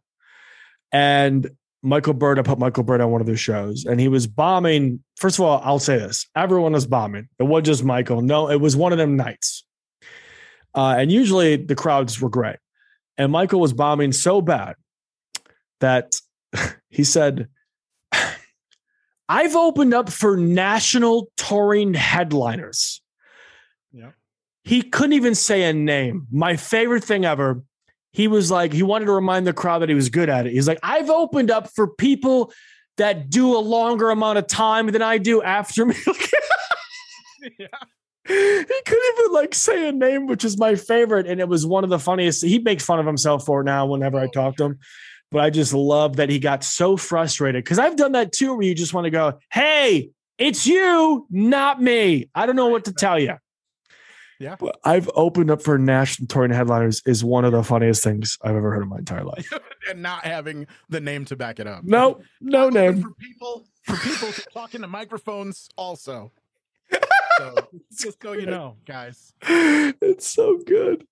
And Michael Bird, I put Michael Bird on one of the shows, and he was bombing. First of all, I'll say this: everyone was bombing. It wasn't just Michael. No, it was one of them nights. Uh, and usually the crowds were great. And Michael was bombing so bad that [LAUGHS] he said, I've opened up for national touring headliners. He couldn't even say a name. My favorite thing ever. He was like, he wanted to remind the crowd that he was good at it. He's like, I've opened up for people that do a longer amount of time than I do after me. [LAUGHS] [LAUGHS] yeah. he couldn't even like say a name, which is my favorite. And it was one of the funniest. He makes fun of himself for it now whenever I oh, talk to him. But I just love that he got so frustrated because I've done that too, where you just want to go, Hey, it's you, not me. I don't know what to tell you. Yeah. But I've opened up for national touring headliners is one of the funniest things I've ever heard in my entire life. [LAUGHS] and not having the name to back it up. No, no name. for people for people to talk into microphones also. So [LAUGHS] just so you know, guys. it's so good.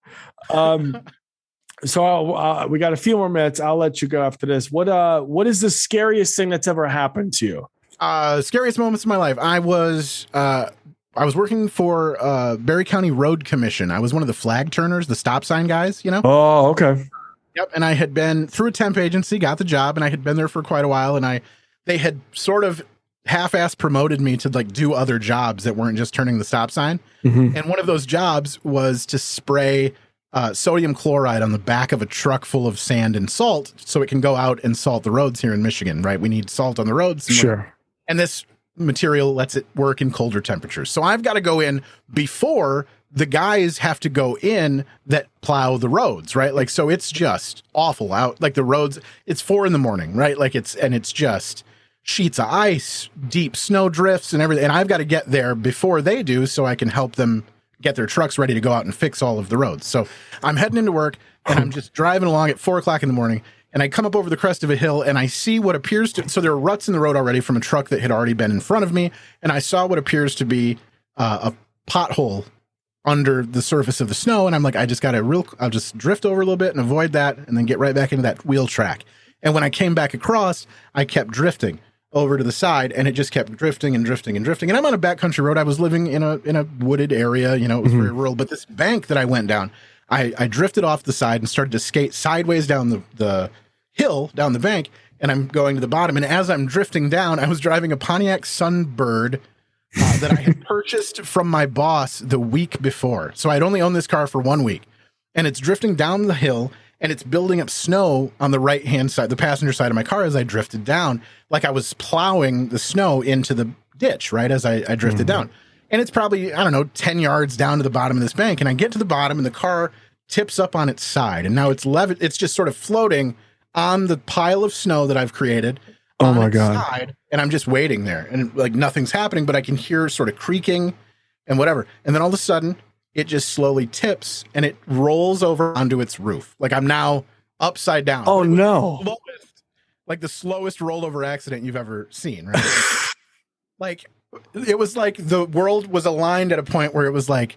Um, [LAUGHS] so uh, we got a few more minutes. I'll let you go after this. What uh, what is the scariest thing that's ever happened to you? Uh, scariest moments of my life. I was uh, I was working for uh, Barry County Road Commission. I was one of the flag turners, the stop sign guys. You know. Oh, okay. Yep. And I had been through a temp agency, got the job, and I had been there for quite a while. And I, they had sort of half-ass promoted me to like do other jobs that weren't just turning the stop sign. Mhm. And one of those jobs was to spray uh, sodium chloride on the back of a truck full of sand and salt, so it can go out and salt the roads here in Michigan. Right? We need salt on the roads. Sure. and this material lets it work in colder temperatures. So I've got to go in before the guys have to go in that plow the roads, right? Like, so it's just awful out. Like the roads, it's four in the morning, right? Like it's, and it's just sheets of ice, deep snow drifts and everything. And I've got to get there before they do so I can help them get their trucks ready to go out and fix all of the roads. So I'm heading into work and I'm just driving along at four o'clock in the morning and I come up over the crest of a hill and I see what appears to so there are ruts in the road already from a truck that had already been in front of me, and I saw what appears to be uh, a pothole under the surface of the snow, and I'm like, I just got to real, I'll just drift over a little bit and avoid that, and then get right back into that wheel track. And when I came back across, I kept drifting over to the side, and it just kept drifting and drifting and drifting. And I'm on a backcountry road. I was living in a in a wooded area, you know, it was very rural. But this bank that I went down, I, I drifted off the side and started to skate sideways down the, the hill, down the bank, and I'm going to the bottom. And as I'm drifting down, I was driving a Pontiac Sunbird uh, that I had [LAUGHS] purchased from my boss the week before. So I'd only owned this car for one week. And it's drifting down the hill and it's building up snow on the right hand side, the passenger side of my car as I drifted down, like I was plowing the snow into the ditch, right? As I, I drifted down. And it's probably, I don't know, 10 yards down to the bottom of this bank. And I get to the bottom and the car tips up on its side. And now it's lev- it's just sort of floating on the pile of snow that I've created. Oh my God. Side, and I'm just waiting there. And like nothing's happening, but I can hear sort of creaking and whatever. And then all of a sudden, it just slowly tips and it rolls over onto its roof. Like I'm now upside down. Oh was no. the slowest, like the slowest rollover accident you've ever seen, right? [LAUGHS] like it was like the world was aligned at a point where it was like,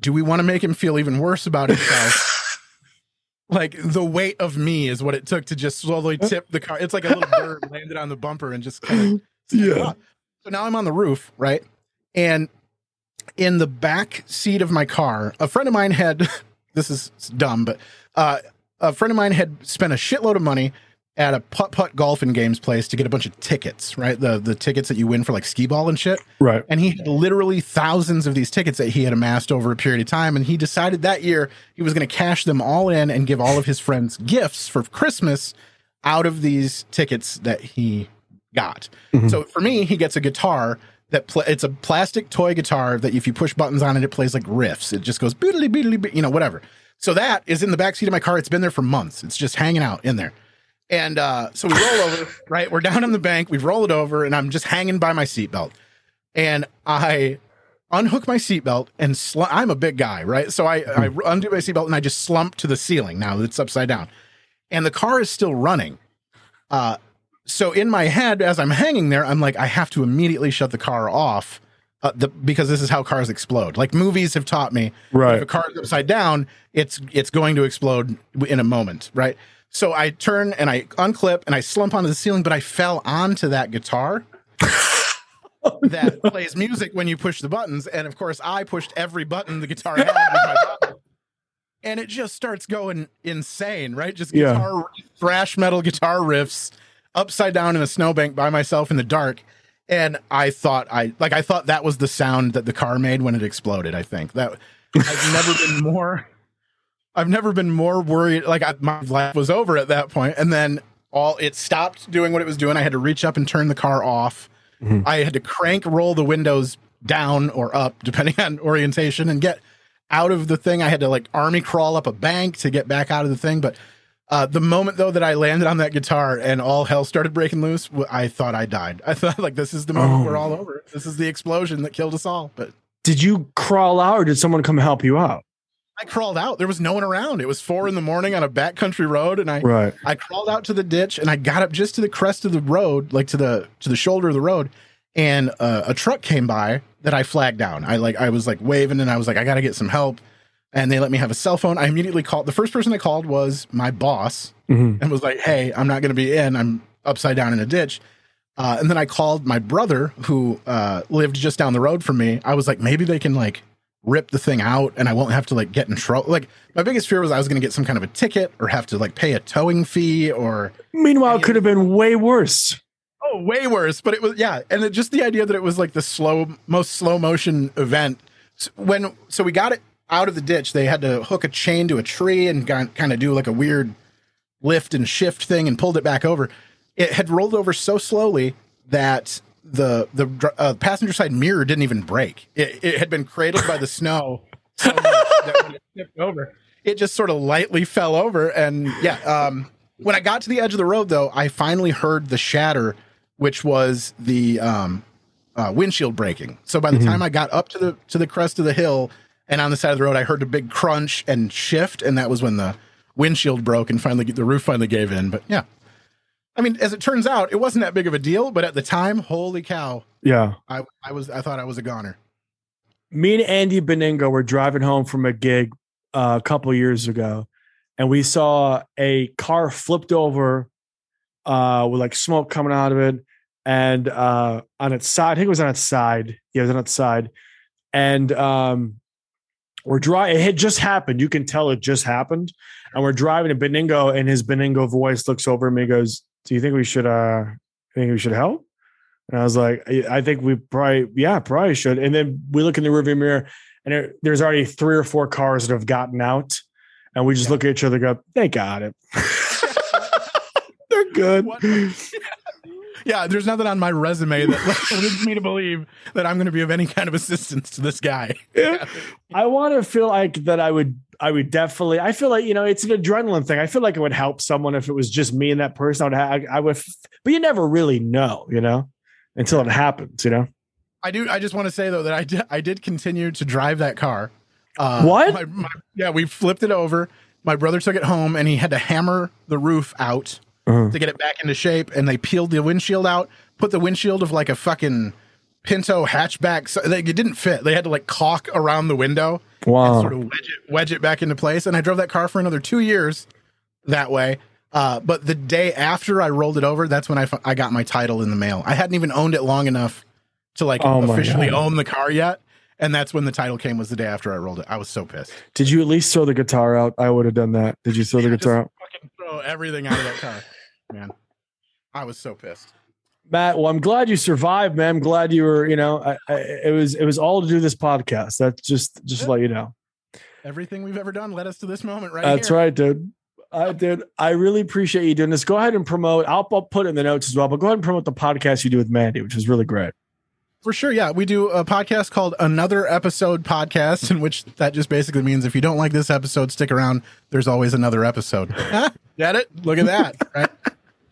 do we want to make him feel even worse about himself? [LAUGHS] like the weight of me is what it took to just slowly tip the car. It's like a little bird [LAUGHS] landed on the bumper and just kind of Yeah. so now I'm on the roof, right? And in the back seat of my car, a friend of mine had [LAUGHS] this is dumb, but uh, a friend of mine had spent a shitload of money at a putt putt golf and games place to get a bunch of tickets, right? The the tickets that you win for like skee ball and shit. Right. And he had literally thousands of these tickets that he had amassed over a period of time. And he decided that year he was going to cash them all in and give all of his friends gifts for Christmas out of these tickets that he got. Mhm. So for me, he gets a guitar that pl- it's a plastic toy guitar that if you push buttons on it, it plays like riffs. It just goes beedly, be- you know, whatever. So that is in the back seat of my car. It's been there for months. It's just hanging out in there. And uh, so we roll over, right? We're down on the bank. We roll it over, and I'm just hanging by my seatbelt. And I unhook my seatbelt and sl- I'm a big guy, right? So I, I undo my seatbelt and I just slump to the ceiling. Now it's upside down, and the car is still running. Uh, so in my head, as I'm hanging there, I'm like, I have to immediately shut the car off. Uh, the, because this is how cars explode. Like movies have taught me, right? if a Right. car is upside down, it's it's going to explode in a moment, right? So I turn and I unclip and I slump onto the ceiling, but I fell onto that guitar [LAUGHS] that plays music when you push the buttons. And of course, I pushed every button the guitar had with my button. And it just starts going insane, right? Just Yeah. guitar, thrash metal guitar riffs upside down in a snowbank by myself in the dark. And I thought I like I thought that was the sound that the car made when it exploded. I think that I've never been more I've never been more worried. Like I, my life was over at that point, and then all it stopped doing what it was doing. I had to reach up and turn the car off. Mhm. I had to crank roll the windows down or up, depending [LAUGHS] on orientation, and get out of the thing. I had to like army crawl up a bank to get back out of the thing. But uh, the moment though that I landed on that guitar and all hell started breaking loose, I thought I died. [LAUGHS] I thought like this is the moment Oh. we're all over. This is the explosion that killed us all. But Did you crawl out or did someone come help you out? I crawled out. There was no one around. It was four in the morning on a backcountry road, and I Right. I crawled out to the ditch and I got up just to the crest of the road, like to the to the shoulder of the road, and uh, a truck came by that I flagged down. I like I was like waving and I was like I got to get some help, and they let me have a cell phone. I immediately called. The first person I called was my boss Mhm. and was like, "Hey, I'm not going to be in. I'm upside down in a ditch." Uh, and then I called my brother who uh, lived just down the road from me. I was like, maybe they can like rip the thing out and I won't have to like get in trouble. Like my biggest fear was I was going to get some kind of a ticket or have to like pay a towing fee or Meanwhile, it could have been way worse. oh way worse. But it was yeah, and it, just the idea that it was like the slow most slow motion event when so we got it out of the ditch. They had to hook a chain to a tree and kind of do like a weird lift and shift thing and pulled it back over. It had rolled over so slowly that the the uh, passenger side mirror didn't even break. It, it had been cradled by the [LAUGHS] snow so much that when it tipped over, it just sort of lightly fell over. And yeah, um, when I got to the edge of the road, though, I finally heard the shatter, which was the um, uh, windshield breaking. So by the Mhm. time I got up to the to the crest of the hill and on the side of the road, I heard a big crunch and shift, and that was when the windshield broke and finally the roof finally gave in. But yeah, I mean, as it turns out, it wasn't that big of a deal. But at the time, holy cow, Yeah. I I was I thought I was a goner. me and Andy Beningo were driving home from a gig uh, a couple years ago, and we saw a car flipped over uh, with like smoke coming out of it, and uh, on its side, I think it was on its side. Yeah, it was on its side, and um, we're driving. It had just happened. You can tell it just happened, and we're driving. And Beningo, and his Beningo voice looks over at me, and goes, "Do you think we should? uh Think we should help?" And I was like, I think we probably, yeah, probably should. And then we look in the rearview mirror, and there, there's already three or four cars that have gotten out, and we just look at each other, and go, they got it. [LAUGHS] They're good. [LAUGHS] What? Yeah, there's nothing on my resume that [LAUGHS] leads me to believe that I'm going to be of any kind of assistance to this guy. Yeah. [LAUGHS] I want to feel like that. I would, I would definitely. I feel like you know, it's an adrenaline thing. I feel like it would help someone if it was just me and that person. I would, have, I would, but you never really know, you know, until it happens, you know. I do. I just want to say though that I did. I did continue to drive that car. Uh, What? my- my- yeah, we flipped it over. My brother took it home, and he had to hammer the roof out Uh-huh. to get it back into shape. And they peeled the windshield out, put the windshield of like a fucking Pinto hatchback. So like, it didn't fit. They had to like caulk around the window and Wow. sort of wedge it, wedge it back into place. And I drove that car for another two years that way. Uh, but the day after I rolled it over, that's when I, I got my title in the mail. I hadn't even owned it long enough to like Oh officially God. own the car yet. And that's when the title came was the day after I rolled it. I was so pissed. Did you at least throw the guitar out? I would have done that. Did you throw the guitar just out? Throw everything out of that car, man. I was so pissed. Matt, well, I'm glad you survived, man. I'm glad you were, you know, I, I, it was it was all to do this podcast. That's just just to let you know. Everything we've ever done led us to this moment right That's here. right, dude. I did. I really appreciate you doing this. Go ahead and promote. I'll, I'll put in the notes as well, but go ahead and promote the podcast you do with Mandy, which is really great. For sure, yeah. We do a podcast called Another Episode Podcast, in which that just basically means if you don't like this episode, stick around. There's always another episode. [LAUGHS] Get it? Look at that, [LAUGHS] right?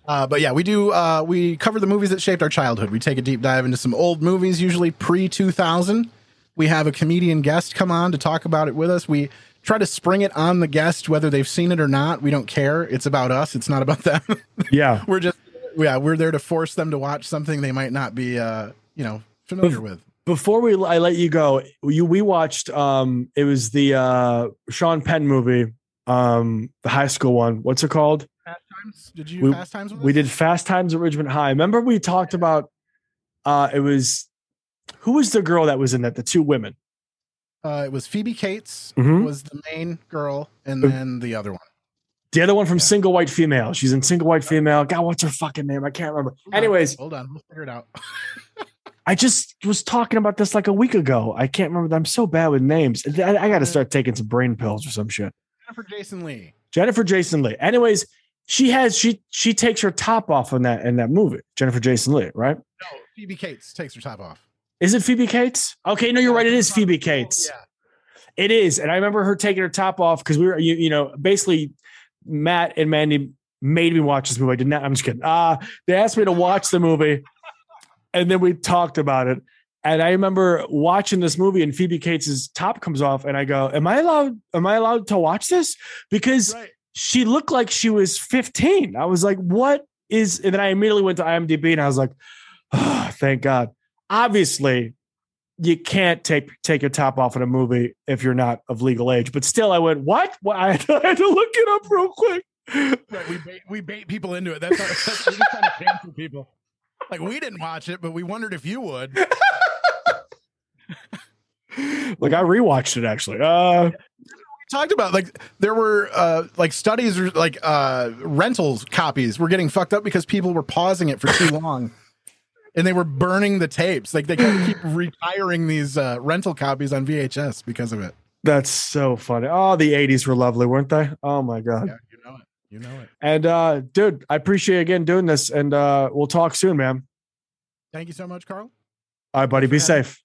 Uh, but yeah, we do. Uh, we cover the movies that shaped our childhood. We take a deep dive into some old movies, usually pre 2000. We have a comedian guest come on to talk about it with us. We try to spring it on the guest, whether they've seen it or not. We don't care. It's about us. It's not about them. [LAUGHS] Yeah. we're just, yeah, we're there to force them to watch something they might not be, uh, you know, familiar with. Before we I let you go, you we watched um it was the uh Sean Penn movie, um the high school one. What's it called? Fast Times? Did you We- Fast Times? With We did Fast Times at Ridgemont High. Remember we talked about uh it was who was the girl that was in that? The two women. Uh, it was Phoebe Cates Mhm. was the main girl, and then the other one. The other one from Yeah. Single White Female. She's in Single White Female. God, what's her fucking name? I can't remember. Hold on, Anyways, hold on, we'll figure it out. [LAUGHS] I just was talking about this like a week ago. I can't remember. I'm so bad with names. I, I got to start taking some brain pills or some shit. Jennifer Jason Leigh. Jennifer Jason Leigh. Anyways, she has she she takes her top off in that in that movie. Jennifer Jason Leigh, right? No, Phoebe Cates takes her top off. Is it Phoebe Cates? Okay, no, you're right. It is Phoebe Cates. Yeah. It is, and I remember her taking her top off because we were, you, you know, basically Matt and Mandy made me watch this movie. I did not. I'm just kidding. Uh they asked me to watch the movie, and then we talked about it. And I remember watching this movie, and Phoebe Cates' top comes off, and I go, "Am I allowed? Am I allowed to watch this?" Because Right. she looked like she was 15. I was like, "What is?" And then I immediately went to IMDb, and I was like, oh, "Thank God." obviously you can't take take your top off in a movie if you're not of legal age. But still, I went, what? what? I, had to, [LAUGHS] I had to look it up real quick. Right, we bait, we bait people into it. That's, our, that's we just kind of cancel people. Like we didn't watch it, but we wondered if you would. [LAUGHS] like I rewatched it actually. Uh, talked about like there were uh like studies or like uh rentals copies were getting fucked up because people were pausing it for too [LAUGHS] long and they were burning the tapes like they kept keep [SIGHS] retiring these uh rental copies on vhs because of it that's so funny. Oh, the '80s were lovely, weren't they? Oh my god. yeah you know it you know it And uh, dude, I appreciate you again doing this, and uh, we'll talk soon, man. thank you so much carl All right, buddy. Be safe.